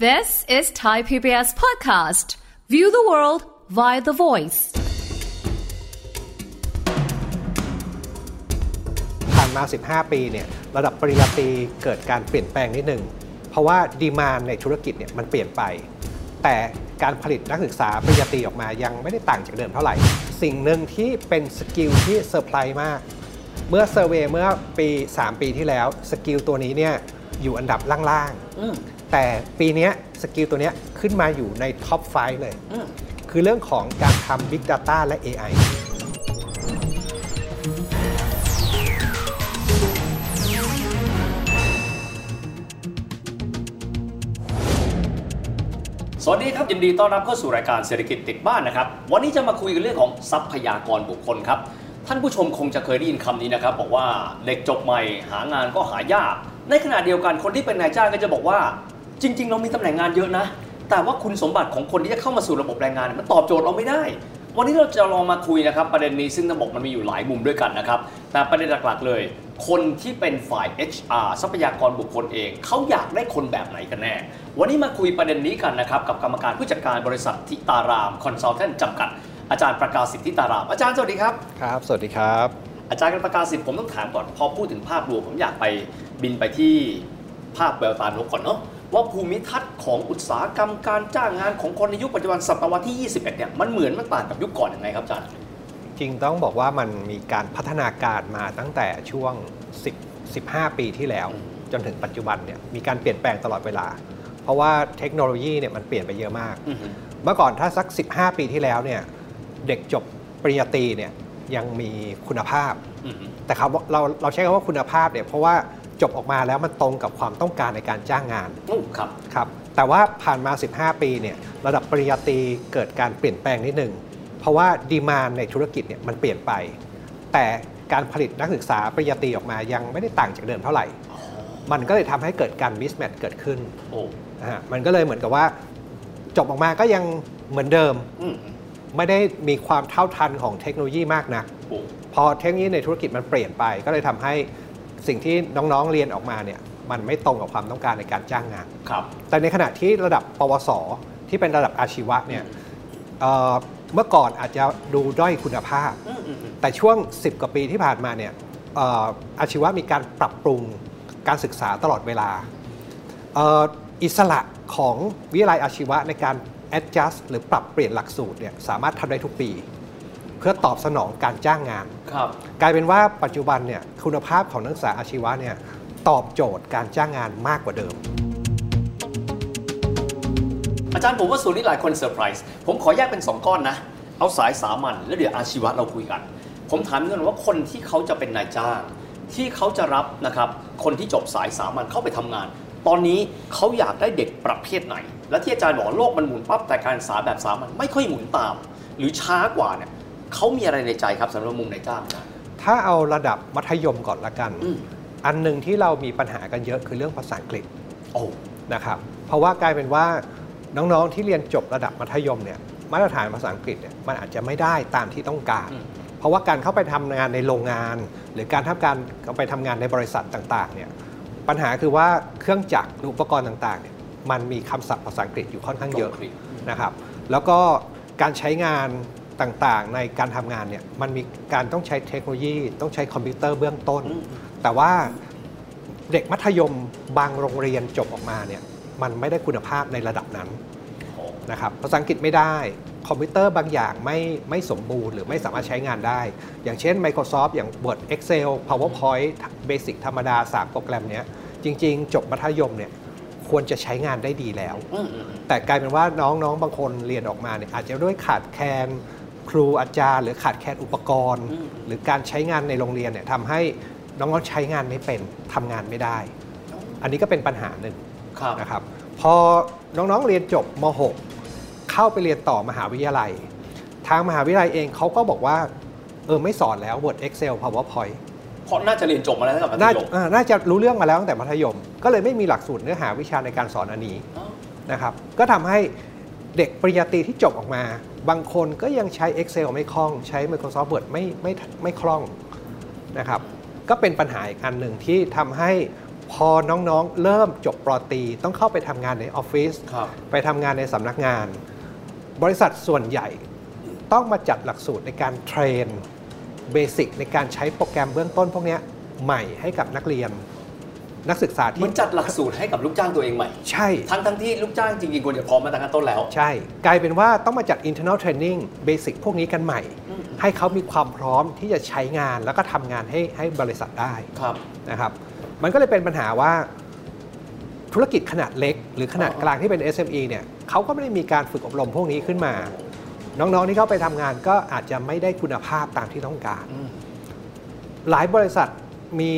This is Thai PBS podcast. View the world via the voice. ผ่านมา 15 ปีเนี่ยระดับปริญญาตรีเกิดการเปลี่ยนแปลงนิดหนึ่งเพราะว่า demand ในธุรกิจเนี่ยมันเปลี่ยนไป แต่การผลิตนักศึกษาปริญญาตรีออกมายังไม่ได้ต่างจากเดิมเท่าไหร่ สิ่งหนึ่งที่เป็น skill ที่เซอร์ไพรส์มาก เมื่อ survey เมื่อปี 3 ปีที่แล้ว skill ตัวนี้เนี่ยอยู่อันดับล่างๆ แต่ปีเนี้ย skill ตัวเนี้ยขึ้นมาอยู่ใน top 5เลย คือเรื่องของการทำ Big Data และ AI สวัสดีครับ ยินดีต้อนรับเข้าสู่รายการเศรษฐกิจติดบ้านนะครับ วันนี้จะมาคุยกันเรื่องของทรัพยากรบุคคลครับ ท่านผู้ชมคงจะเคยได้ยินคำนี้นะครับ บอกว่าเด็กจบใหม่หางานก็หายาก ในขณะเดียวกันคนที่เป็นนายจ้างก็จะบอกว่า จริง ๆ เรามีตำแหน่งงานเยอะนะ แต่ว่าคุณสมบัติของคนที่จะเข้ามาสู่ระบบแรงงานเนี่ยมันตอบโจทย์เราไม่ได้ วันนี้เราจะลองมาคุยนะครับ ประเด็นนี้ซึ่งต้องบอกมันมีอยู่หลายมุมด้วยกันนะครับ แต่ประเด็นหลักๆเลย คนที่เป็นฝ่าย HR ทรัพยากรบุคคลเอง เขาอยากได้คนแบบไหนกันแน่ วันนี้มาคุยประเด็นนี้กันนะครับกับกรรมการผู้จัดการบริษัททิตารามคอนซัลแทนจำกัด อาจารย์ประกาศสิทธิตาราม อาจารย์สวัสดีครับ ครับ สวัสดีครับ อาจารย์ประกาศสิทธิ์ผมต้องถามก่อน พอพูดถึงภาพรวมผมอยากไปบินไปที่ภาพแววตานกก่อนเนาะ ว่าภูมิทัศน์ของอุตสาหกรรมการจ้างงานของคนในยุคปัจจุบันศตวรรษที่ 21 เนี่ยมันเหมือนมันต่างกับยุคก่อนยังไงครับอาจารย์ จริงต้องบอกว่ามันมีการพัฒนาการมาตั้งแต่ช่วง 10 15 ปีที่แล้ว จนถึงปัจจุบันเนี่ยมีการเปลี่ยนแปลงตลอดเวลา เพราะว่าเทคโนโลยีเนี่ยมันเปลี่ยนไปเยอะมากอือฮึเมื่อก่อนถ้าสัก 15 ปีที่แล้วเนี่ยเด็กจบปริญญาตรีเนี่ยยังมีคุณภาพอือฮึแต่คำว่าเราเราใช้คำว่าคุณภาพเนี่ยเพราะว่า จบออกมาแล้วมันตรงกับความต้องการในการจ้างงานโอ้ครับครับ แต่ว่าผ่านมา 15 ปีเนี่ยระดับปริญญาตรีเกิดการเปลี่ยนแปลงนิดหนึ่งเพราะว่าดีมานในธุรกิจเนี่ยมันเปลี่ยนไป แต่การผลิตนักศึกษาปริญญาตรีออกมายังไม่ได้ต่างจากเดิมเท่าไหร่ มันก็เลยทำให้เกิดการมิสแมทเกิดขึ้นโอ้นะฮะมันก็เลยเหมือนกับว่า จบออกมาก็ยังเหมือนเดิมอืมไม่ได้มีความเท่าทันของเทคโนโลยีมากนักโอ้พอเทคโนโลยีในธุรกิจมันเปลี่ยนไปก็เลยทำให้ สิ่งที่น้องๆเรียนออกมาเนี่ยมันไม่ตรงกับความต้องการในการจ้างงาน ครับ แต่ในขณะที่ระดับปวส ที่เป็นระดับอาชีวะเนี่ยเอ่อเมื่อก่อนอาจจะดูด้อยคุณภาพ อืมอืมอืมแต่ช่วง 10 กว่าปีที่ผ่านมาเนี่ยเอ่ออาชีวะมีการปรับปรุงการศึกษาตลอดเวลาเอ่ออิสระของวิทยาลัยอาชีวะในการ adjust หรือปรับเปลี่ยนหลักสูตรเนี่ยสามารถทำได้ทุกปีเพื่อตอบสนองการจ้างงานครับกลายเป็นว่าปัจจุบันเนี่ยคุณภาพของนักศึกษาอาชีวะเนี่ยตอบโจทย์การจ้างงานมากกว่าเดิม อาจารย์ผมว่าส่วนนี้หลายคนเซอร์ไพรส์ผมขอแยกเป็น 2 ก้อนนะ เอาสายสามัญแล้วเดี๋ยวอาชีวะเราคุยกัน ผมถามเงื่อนว่าคนที่เขาจะเป็นนายจ้าง ที่เขาจะรับนะครับคนที่จบสายสามัญเข้าไปทำงาน ตอนนี้เขาอยากได้เด็กประเภทไหน และที่อาจารย์บอกว่าโลกมันหมุนปั๊บแต่การศึกษาแบบสามัญไม่ค่อยหมุนตาม หรือช้ากว่าเนี่ย เขามีอะไรในใจครับสำหรับมุมนายจ้างอาจารย์ถ้าเอาระดับมัธยมก่อนละกันอืมอันหนึ่งที่เรามีปัญหากันเยอะคือเรื่องภาษาอังกฤษโอ้นะครับ เพราะว่ากลายเป็นว่าน้องๆที่เรียนจบระดับมัธยมเนี่ยมาตรฐานภาษาอังกฤษเนี่ยมันอาจจะไม่ได้ตามที่ต้องการอืมเพราะว่าการเข้าไปทำงานในโรงงาน หรือการทำการเข้าไปทำงานในบริษัทต่างๆเนี่ยปัญหาคือว่าเครื่องจักรหรืออุปกรณ์ต่างๆเนี่ยมันมีคำศัพท์ภาษาอังกฤษอยู่ค่อนข้างเยอะนะครับ แล้วก็การใช้งาน ต่างๆ ในการทำงานเนี่ยมันมีการต้องใช้เทคโนโลยี ต้องใช้คอมพิวเตอร์เบื้องต้นอืมแต่ว่าเด็กมัธยมบางโรงเรียนจบออกมาเนี่ยมันไม่ได้คุณภาพในระดับนั้นโอ้นะครับภาษาอังกฤษไม่ได้คอมพิวเตอร์บางอย่างไม่ไม่สมบูรณ์หรือไม่สามารถใช้งานได้ อย่างเช่น Microsoft อย่าง Word Excel PowerPoint Basic ธรรมดา 3 โปรแกรมเนี้ยจริง ๆ จบมัธยมเนี่ยควรจะใช้งานได้ดีแล้วอืมอืมอืมแต่กลายเป็นว่าน้องๆ บางคนเรียนออกมาเนี่ยอาจจะด้วยขาดแคลน ครูอาจารย์ หรือขาดแคลนอุปกรณ์อืมหรือการใช้งานในโรงเรียนเนี่ยทำให้น้องๆใช้งานไม่เป็นทำงานไม่ได้ อันนี้ก็เป็นปัญหาหนึ่งครับนะครับ พอน้องๆเรียนจบม .6 เข้าไปเรียนต่อมหาวิทยาลัย ทางมหาวิทยาลัยเองเขาก็บอกว่าเออไม่สอนแล้ว Word Excel PowerPoint เพราะน่าจะเรียนจบมาแล้วตั้งแต่มัธน่ายมอ่าน่าจะรู้เรื่องมาแล้วตั้งแต่มัธยม ก็เลยไม่มีหลักสูตรเนื้อหาวิชาในการสอนอันนี้อ๋อนะครับ ก็ทำให้ เด็กปริญญาตรีที่จบออกมา บางคนก็ยังใช้ Excel ไม่คล่อง ใช้ Microsoft Word ไม่ไม่ไม่คล่องนะครับ ก็เป็นปัญหาอีกอันหนึ่งที่ทำให้พอน้องๆ เริ่มจบป.ตรีต้องเข้าไปทำงานในออฟฟิศครับไปทำงานในสำนักงาน บริษัทส่วนใหญ่ต้องมาจัดหลักสูตรในการ train basic ในการใช้โปรแกรมเบื้องต้นพวกเนี้ยใหม่ให้กับนักเรียน นักศึกษาเหมืที่อนจัดหลักสูตรให้กับลูกจ้างตัวเองใหม่ ใช่ ทั้งทั้งที่ลูกจ้างจริงๆควรจะพร้อมมาตั้งแต่ต้นแล้ว ใช่ กลายเป็นว่าต้องมาจัด internal training basic พวกนี้กันใหม่ ให้เขามีความพร้อมที่จะใช้งานแล้วก็ทำงานให้ให้บริษัทได้ครับนะครับ มันก็เลยเป็นปัญหาว่าธุรกิจขนาดเล็ก หรือขนาดอ๋อกลางที่เป็น SME เนี่ยเขาก็ไม่ได้มีการฝึกอบรมพวกนี้ขึ้นมา น้องๆที่เข้าไปทำงานก็อาจจะไม่ได้คุณภาพตามที่ต้องการอืมหลายบริษัท มี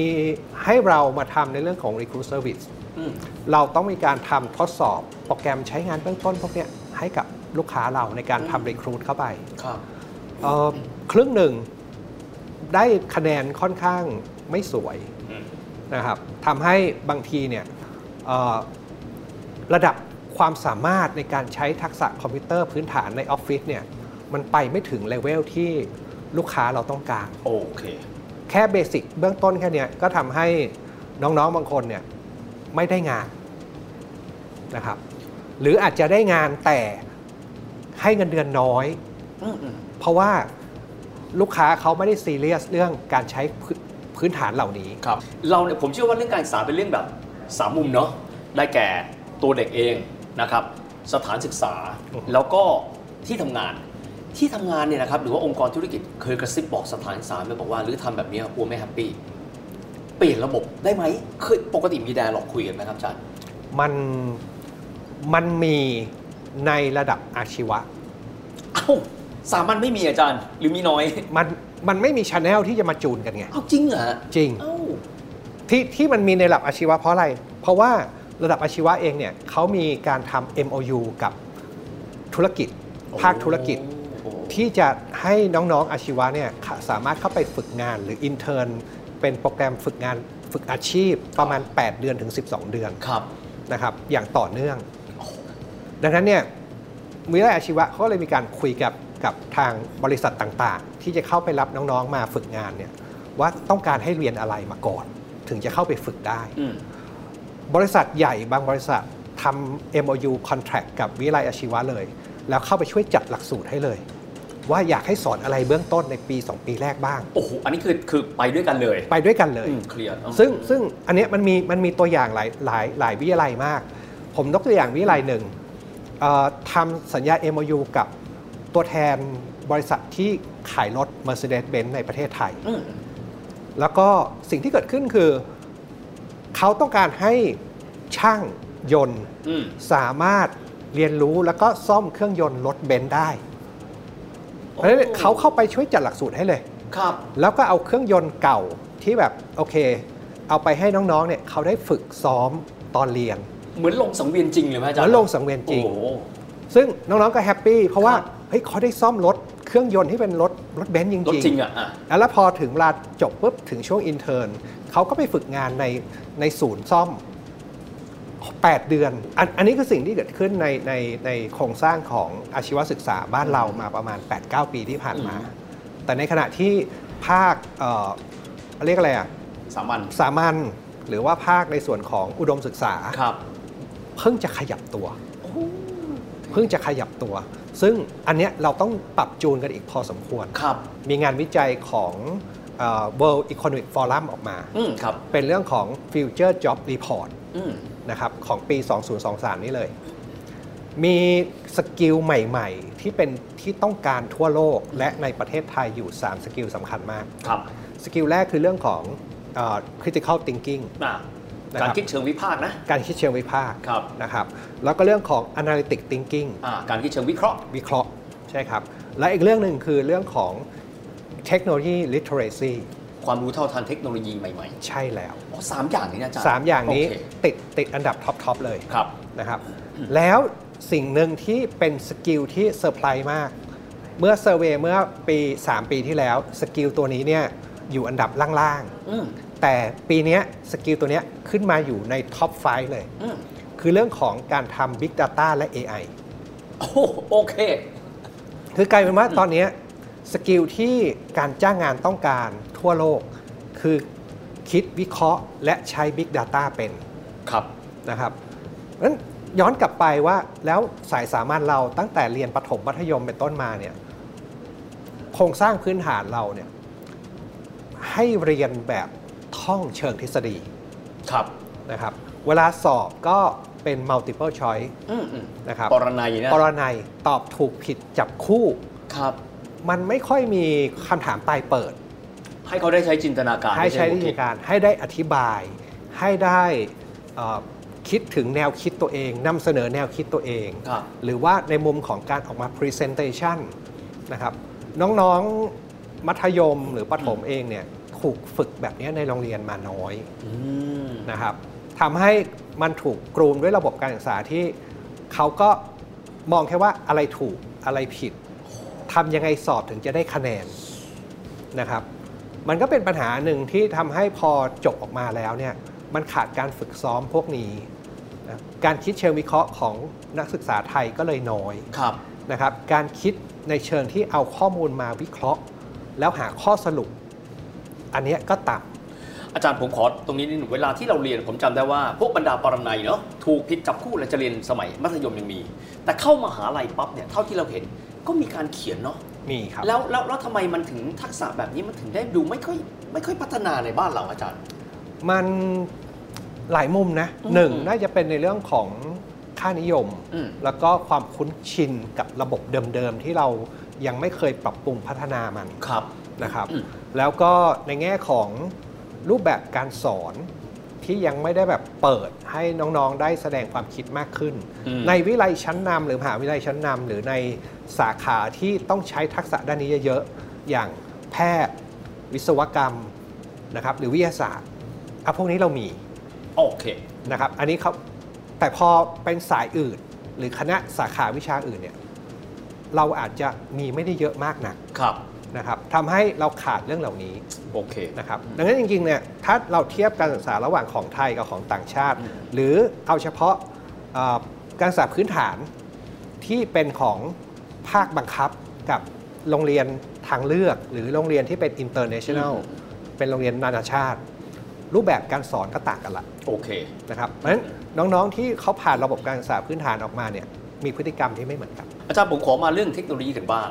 ให้เรามาทำในเรื่องของ recruit service อืมเราต้องมีการทำทดสอบโปรแกรมใช้งานเบื้องต้นพวกเนี้ยให้กับลูกค้าเราในการทำ recruit เข้าไปครับเอ่อครึ่งหนึ่งได้คะแนนค่อนข้างไม่สวยอืมนะครับทำให้บางทีเนี่ยเอ่อระดับความสามารถในการใช้ทักษะคอมพิวเตอร์พื้นฐานในออฟฟิศเนี่ยมันไปไม่ถึงเลเวลที่ลูกค้าเราต้องการ โอเค แค่เบสิกเบื้องต้นแค่เนี้ยก็ทำให้น้องๆบางคนเนี่ยไม่ได้งานนะครับหรืออาจจะได้งานแต่ให้เงินเดือนน้อยอืมอืมเพราะว่าลูกค้าเขาไม่ได้ซีเรียสเรื่องการใช้พื้นพื้นฐานเหล่านี้ครับเราเนี่ยผมเชื่อว่าเรื่องการศึกษาเป็นเรื่องแบบสามมุมเนาะได้แก่ตัวเด็กเองนะครับ สถานศึกษาอือฮึแล้วก็ที่ทำงาน ที่ทำงานเนี่ยนะครับหรือว่าองค์กรธุรกิจเคยกระซิบบอกสถานศึกษาไหมบอกว่าหรือทำแบบเนี้ยอั๊วไม่ happy เปลี่ยนระบบได้ไหมเคยปกติมีแดร์หลอกคุยกันไหมครับอาจารย์มันมันมีในระดับอาชีวะเอ้าสามัญไม่มีอาจารย์ หรือมีน้อย มันมันไม่มี channel ที่จะมาจูนกันไงเอ้าจริงเหรอฮะจริงเอ้าที่ที่มันมีในระดับอาชีวะเพราะอะไร เพราะว่าระดับอาชีวะเองเนี่ยเขามีการทำ MOU กับธุรกิจ ภาคธุรกิจโอ้ ที่จะให้น้องๆอาชีวะเนี่ยสามารถเข้าไปฝึกงานหรืออินเทอร์นเป็นโปรแกรมฝึกงานฝึกอาชีพประมาณ 8 เดือนถึง 12 เดือนครับนะครับ อย่างต่อเนื่อง ดังนั้นเนี่ยวิทยาลัยอาชีวะเขาก็เลยมีการคุยกับกับทางบริษัทต่างๆ ที่จะเข้าไปรับน้องๆมาฝึกงานเนี่ยว่าต้องการให้เรียนอะไรมาก่อน ถึงจะเข้าไปฝึกได้อืมบริษัทใหญ่บางบริษัททำ MOU contract กับวิทยาลัยอาชีวะเลย แล้วเข้าไปช่วยจัดหลักสูตรให้เลย ว่าอยากให้สอนอะไรเบื้องต้นในปี 2 ปีแรกบ้าง โอ้โห อันนี้คือคือไปด้วยกันเลย ไปด้วยกันเลยอืมเคลียร์ซึ่งซึ่งอันเนี้ยมันมีมันมีตัวอย่างหลายหลายหลายวิทยาลัยมาก ผมยกตัวอย่างวิทยาลัยหนึ่งเอ่อทำสัญญา MOU กับตัวแทนบริษัทที่ขายรถ Mercedes-Benz ในประเทศไทยอืมแล้วก็สิ่งที่เกิดขึ้นคือ เขาต้องการให้ช่างยนต์อืมสามารถเรียนรู้แล้วก็ซ่อมเครื่องยนต์รถเบนซ์ได้ เพราะฉะนั้นเขาเข้าไปช่วยจัดหลักสูตรให้เลยครับ แล้วก็เอาเครื่องยนต์เก่าที่แบบโอเค เอาไปให้น้องๆเนี่ยเขาได้ฝึกซ่อมตอนเรียน เหมือนลงสังเวียนจริงเลยไหมอาจารย์แล้วลงสังเวียนจริง โอ้โหซึ่งน้องๆก็ happy เพราะว่าครับเฮ้ยเขาได้ซ่อมรถเครื่องยนต์ที่เป็นรถรถเบนซ์จรถริงจริงอะอะๆแล้วพอถึงเวลาจบปุ๊บถึงช่วงอินเทอร์นเขาก็ไปฝึกงานในในศูนย์ซ่อม 8 เดือนอันอันนี้คือสิ่งที่เกิดขึ้นในในในโครงสร้างของอาชีวศึกษาบ้านเรามาประมาณ 8-9 ปีที่ผ่านมาอืมแต่ในขณะที่ภาคเอ่อเรียกอะไรอะสามัญสามัญหรือว่าภาคในส่วนของอุดมศึกษา ครับ เพิ่งจะขยับตัว เพิ่งจะขยับตัว ซึ่งอันเนี้ยเราต้องปรับจูนกันอีกพอสมควร ครับ มีงานวิจัยของเอ่อ World Economic Forum ออกมา อืมครับ เป็นเรื่องของ Future Job Report อืม นะครับของปี 2023 นี้เลย มี skill ใหม่ๆ ที่เป็นที่ต้องการทั่วโลกและในประเทศไทยอยู่ 3 skill สำคัญมากครับ skill แรกคือเรื่องของเอ่อ critical thinking อะนะครับการคิดเชิงวิพากษ์นะ การคิดเชิงวิพากษ์ครับนะครับ แล้วก็เรื่องของ analytic thinking อ่าการคิดเชิงวิเคราะห์ วิเคราะห์ ใช่ครับ และอีกเรื่องหนึ่งคือเรื่องของเทคโนโลยี literacy ความรู้เท่าทันเทคโนโลยีใหม่ใช่แล้วๆอ๋อ สามอย่างนี้นะอาจารย์สามอย่างนี้โอเคติดติดอันดับ top ๆเลยครับนะครับ แล้วสิ่งหนึ่งที่เป็น skill ที่เซอร์ไพรส์มาก เมื่อ survey เมื่อปี 3 ปีที่แล้ว skill ตัวนี้เนี่ยอยู่อันดับล่างอืมๆแต่ปีเนี้ย skill ตัวเนี้ยขึ้นมาอยู่ใน top 5เลยอืมคือเรื่องของการทำ Big Data และ AI โอ้โหโอเค คือกลายเป็นว่าตอนเนี้ย skill ที่การจ้างงานต้องการทั่วโลก คือ คิดวิเคราะห์ และใช้ Big Data เป็นครับนะครับเพราะฉะนั้นย้อนกลับไปว่าแล้วสายสามัญเราตั้งแต่เรียนประถมมัธยมเป็นต้นมาเนี่ยโครงสร้างพื้นฐานเราเนี่ยให้เรียนแบบท่องเชิงทฤษฎีครับนะครับ เวลาสอบก็เป็น multiple choice อืมอืมนะครับปรนัยนะปรนัยตอบถูกผิดจับคู่ครับ มันไม่ค่อยมีคำถามปลายเปิด ให้เขาได้ใช้จินตนาการให้ใช้ไม่วิหัวธีคิดการให้ได้อธิบาย ให้ได้เอ่อคิดถึงแนวคิดตัวเองนำเสนอแนวคิดตัวเองครับหรือว่าในมุมของการออกมา Presentation นะครับน้องๆมัธยมหรือประถมเองเนี่ยถูกฝึกแบบนี้ในโรงเรียนมาน้อยอืมนะครับทำให้มันถูกกรูมด้วยระบบการศึกษาที่เขาก็มองแค่ว่าอะไรถูกอะไรผิดทำยังไงสอบถึงจะได้คะแนนนะครับ มันก็เป็นปัญหาหนึ่งที่ทำให้พอจบออกมาแล้วเนี่ยมันขาดการฝึกซ้อมพวกนี้นะการคิดเชิงวิเคราะห์ของนักศึกษาไทยก็เลยน้อยครับนะครับ การคิดในเชิงที่เอาข้อมูลมาวิเคราะห์ แล้วหาข้อสรุป อันเนี้ยก็ต่ำอาจารย์ผมขอตรงนี้นิดหนึ่งเวลาที่เราเรียนผมจำได้ว่า พวกบรรดาปรนัยเนาะถูกผิดจับคู่เราจะเรียนสมัยมัธยมยังมี แต่เข้ามหาลัยปั๊บเนี่ยเท่าที่เราเห็นก็มีการเขียนเนาะ มีครับ แล้วแล้วแล้วทำไมมันถึงทักษะแบบนี้มันถึงได้ดูไม่ค่อยไม่ค่อยพัฒนาในบ้านเราอาจารย์ มันหลายมุมนะอืมหนึ่งน่าจะเป็นในเรื่องของค่านิยม อืม แล้วก็ความคุ้นชินกับระบบเดิมๆ ที่เรายังไม่เคยปรับปรุงพัฒนามันครับ นะครับ อืม แล้วก็ในแง่ของรูปแบบการสอน ที่ยังไม่ได้แบบเปิดให้น้องๆ ได้แสดงความคิดมากขึ้นอืมในวิไลชั้นนำหรือมหาวิทยาลัยชั้นนำหรือในสาขาที่ต้องใช้ทักษะด้านนี้เยอะๆ อย่างแพทย์ วิศวกรรมนะครับหรือวิทยาศาสตร์อะพวกนี้เรามีโอเคนะครับอันนี้เขาแต่พอเป็นสายอื่น หรือคณะสาขาวิชาอื่นเนี่ยเราอาจจะมีไม่ได้เยอะมากนักครับ นะครับทำให้เราขาดเรื่องเหล่านี้โอเคนะครับดังนั้นจริงๆเนี่ยถ้าเราเทียบการศึกษาระหว่างของไทยกับของต่างชาติ หรือเอาเฉพาะเอ่อการศึกษาพื้นฐานที่เป็นของภาคบังคับกับโรงเรียนทางเลือกหรือโรงเรียนที่เป็น international อืมเป็นโรงเรียนนานาชาติ รูปแบบการสอนก็ต่างกันละโอเคนะครับเพราะฉะนั้นน้องๆที่เขาผ่านระบบการศึกษาพื้นฐานออกมาเนี่ยมีพฤติกรรมที่ไม่เหมือนกัน อาจารย์ผมขอมาเรื่องเทคโนโลยีกันบ้าง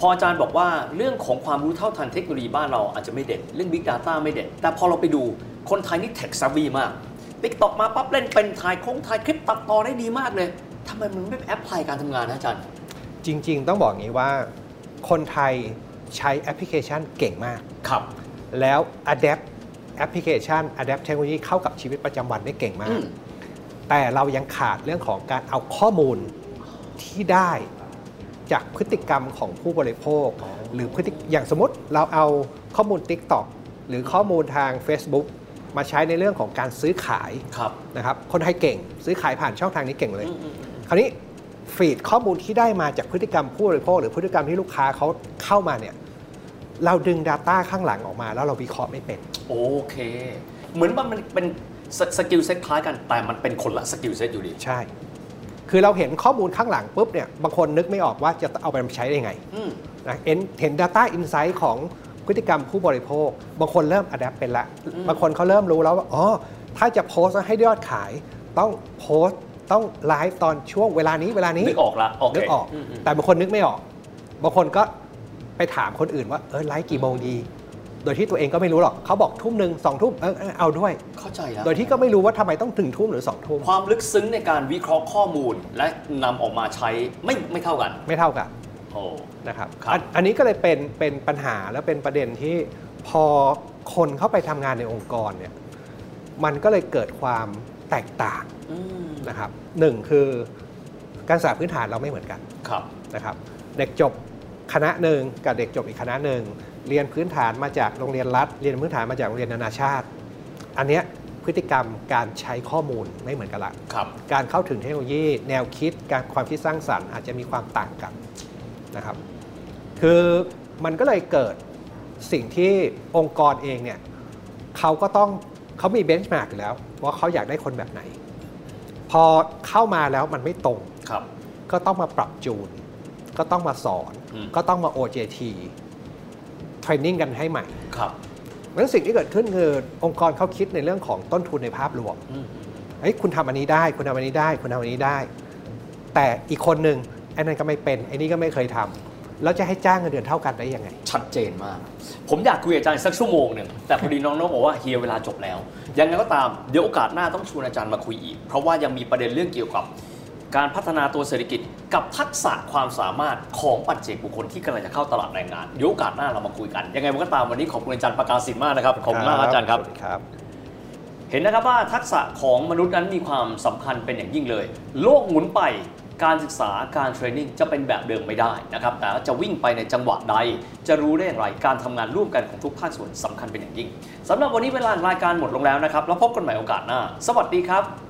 พออาจารย์บอกว่าเรื่องของความรู้เท่าทันเทคโนโลยีบ้านเราอาจจะไม่เด่นเรื่อง Big Data ไม่เด่น แต่พอเราไปดูคนไทยนี่เทคซ a วีมากTikTok มาปั๊บเล่นเป็นถ่ายโค้งถ่ายคลิปตัดต่อได้ดีมากเลยทำไมมันไม่ apply การทำงานนะอาจารย์ จริง ๆ ต้องบอกอย่างนี้ว่า คนไทยใช้แอปพลิเคชันเก่งมากครับแล้ว adapt แอปพลิเคชัน adapt เทคโนโลยีเข้ากับชีวิตประจำวันได้เก่งมาก อืมแต่เรายังขาดเรื่องของการเอาข้อมูลที่ได้ จากพฤติกรรมของผู้บริโภค หรือพฤติอย่างสมมติเราเอาข้อมูล TikTok หรือข้อมูลทาง Facebook มาใช้ในเรื่องของการซื้อขายครับนะครับคนไทยเก่ง ซื้อขายผ่านช่องทางนี้เก่งเลยอืมอืมอืมคราวนี้ feed ข้อมูลที่ได้มาจากพฤติกรรมผู้บริโภค หรือพฤติกรรมที่ลูกค้าเขาเข้ามาเนี่ยเราดึง Data ข้างหลังออกมา แล้วเราวิเคราะห์ไม่เป็น โอเค เหมือนว่ามันเป็นส skill set คล้ายกันแต่มันเป็นคนละ skill set อยู่ดี ใช่ คือเราเห็นข้อมูลข้างหลังปุ๊บเนี่ยบางคนนึกไม่ออกว่าจะเอาไปใช้ได้ไงอืมนะเห็นเห็น Data Insight ของพฤติกรรมผู้บริโภค บางคนเริ่ม adapt เป็นละอืมบางคนเขาเริ่มรู้แล้วว่าอ๋อถ้าจะโพสต์ให้ยอดขาย ต้องโพสต์ต้องไลฟ์ตอนช่วงเวลานี้เวลานี้นึกออกละโอเคนึกออกมมแต่บางคนนึกไม่ออก บางคนก็ไปถามคนอื่นว่าเออไลฟ์กี่โมงดี โดยที่ตัวเองก็ไม่รู้หรอกเขาบอกทุ่มหนึ่งสองทุ่มเออเออเอาด้วย เข้าใจแล้ว โดยที่ก็ไม่รู้ว่าทำไมต้องถึงทุ่มหรือสองทุ่มความลึกซึ้งในการวิเคราะห์ข้อมูลและนำออกมาใช้ไม่ไม่เท่ากันไม่เท่ากันโอ้ นะครับครับ อันอันนี้ก็เลยเป็นเป็นปัญหาและเป็นประเด็นที่พอคนเข้าไปทำงานในองค์กรเนี่ยมันก็เลยเกิดความแตกต่างอืมนะครับหนึ่งคือการศึกษาพื้นฐานเราไม่เหมือนกัน ครับ นะครับเด็กจบคณะหนึ่งกับเด็กจบอีกคณะหนึ่ง เรียนพื้นฐานมาจากโรงเรียนรัฐ เรียนพื้นฐานมาจากโรงเรียนนานาชาติ อันเนี้ยพฤติกรรมการใช้ข้อมูลไม่เหมือนกันละครับการเข้าถึงเทคโนโลยี แนวคิดการความคิดสร้างสรรค์อาจจะมีความต่างกันนะครับ คือมันก็เลยเกิดสิ่งที่องค์กรเองเนี่ยเขาก็ต้องเขามีเบนช์มาร์กอยู่แล้ว ว่าเขาอยากได้คนแบบไหน พอเข้ามาแล้วมันไม่ตรงครับก็ต้องมาปรับจูน ก็ต้องมาสอนอืมก็ต้องมา OJT เท รนนิ่งกันให้ใหม่ครับงั้นสิ่งที่เกิดขึ้นคือองค์กรเขาคิดในเรื่องของต้นทุนในภาพรวมอืมเฮ้ยคุณทำอันนี้ได้ คุณทำอันนี้ได้ คุณทำอันนี้ได้ แต่อีกคนหนึ่งไอ้นั่นก็ไม่เป็นไอ้นี่ก็ไม่เคยทำแล้วจะให้จ้างเงินเดือนเท่ากันได้ยังไง ชัดเจนมาก ผมอยากคุยกับอาจารย์สักชั่วโมงหนึ่งแต่พอดีน้องๆบอกว่าเฮียเวลาจบแล้ว ยังไงก็ตามเดี๋ยวโอกาสหน้าต้องชวนอาจารย์มาคุยอีก เพราะว่ายังมีประเด็นเรื่องเกี่ยวกับ การพัฒนาตัวเศรษฐกิจกับทักษะความสามารถของปัจเจกบุคคลที่กำลังจะเข้าตลาดแรงงานเดี๋ยวโอกาสหน้าเรามาคุยกัน ยังไงก็ตามวันนี้ขอบคุณอาจารย์ประกาศสินมากนะครับขอบคุณมากครับอาจารย์ครับสวัสดีครับ เห็นนะครับว่าทักษะของมนุษย์นั้นมีความสำคัญเป็นอย่างยิ่งเลย โลกหมุนไปการศึกษาการเทรนนิ่งจะเป็นแบบเดิมไม่ได้นะครับ แต่ว่าจะวิ่งไปในจังหวะใด จะรู้ได้อย่างไร การทำงานร่วมกันของทุกภาคส่วนสำคัญเป็นอย่างยิ่งสำหรับวันนี้เวลารายการหมดลงแล้วนะครับ แล้วพบกันใหม่โอกาสหน้า สวัสดีครับ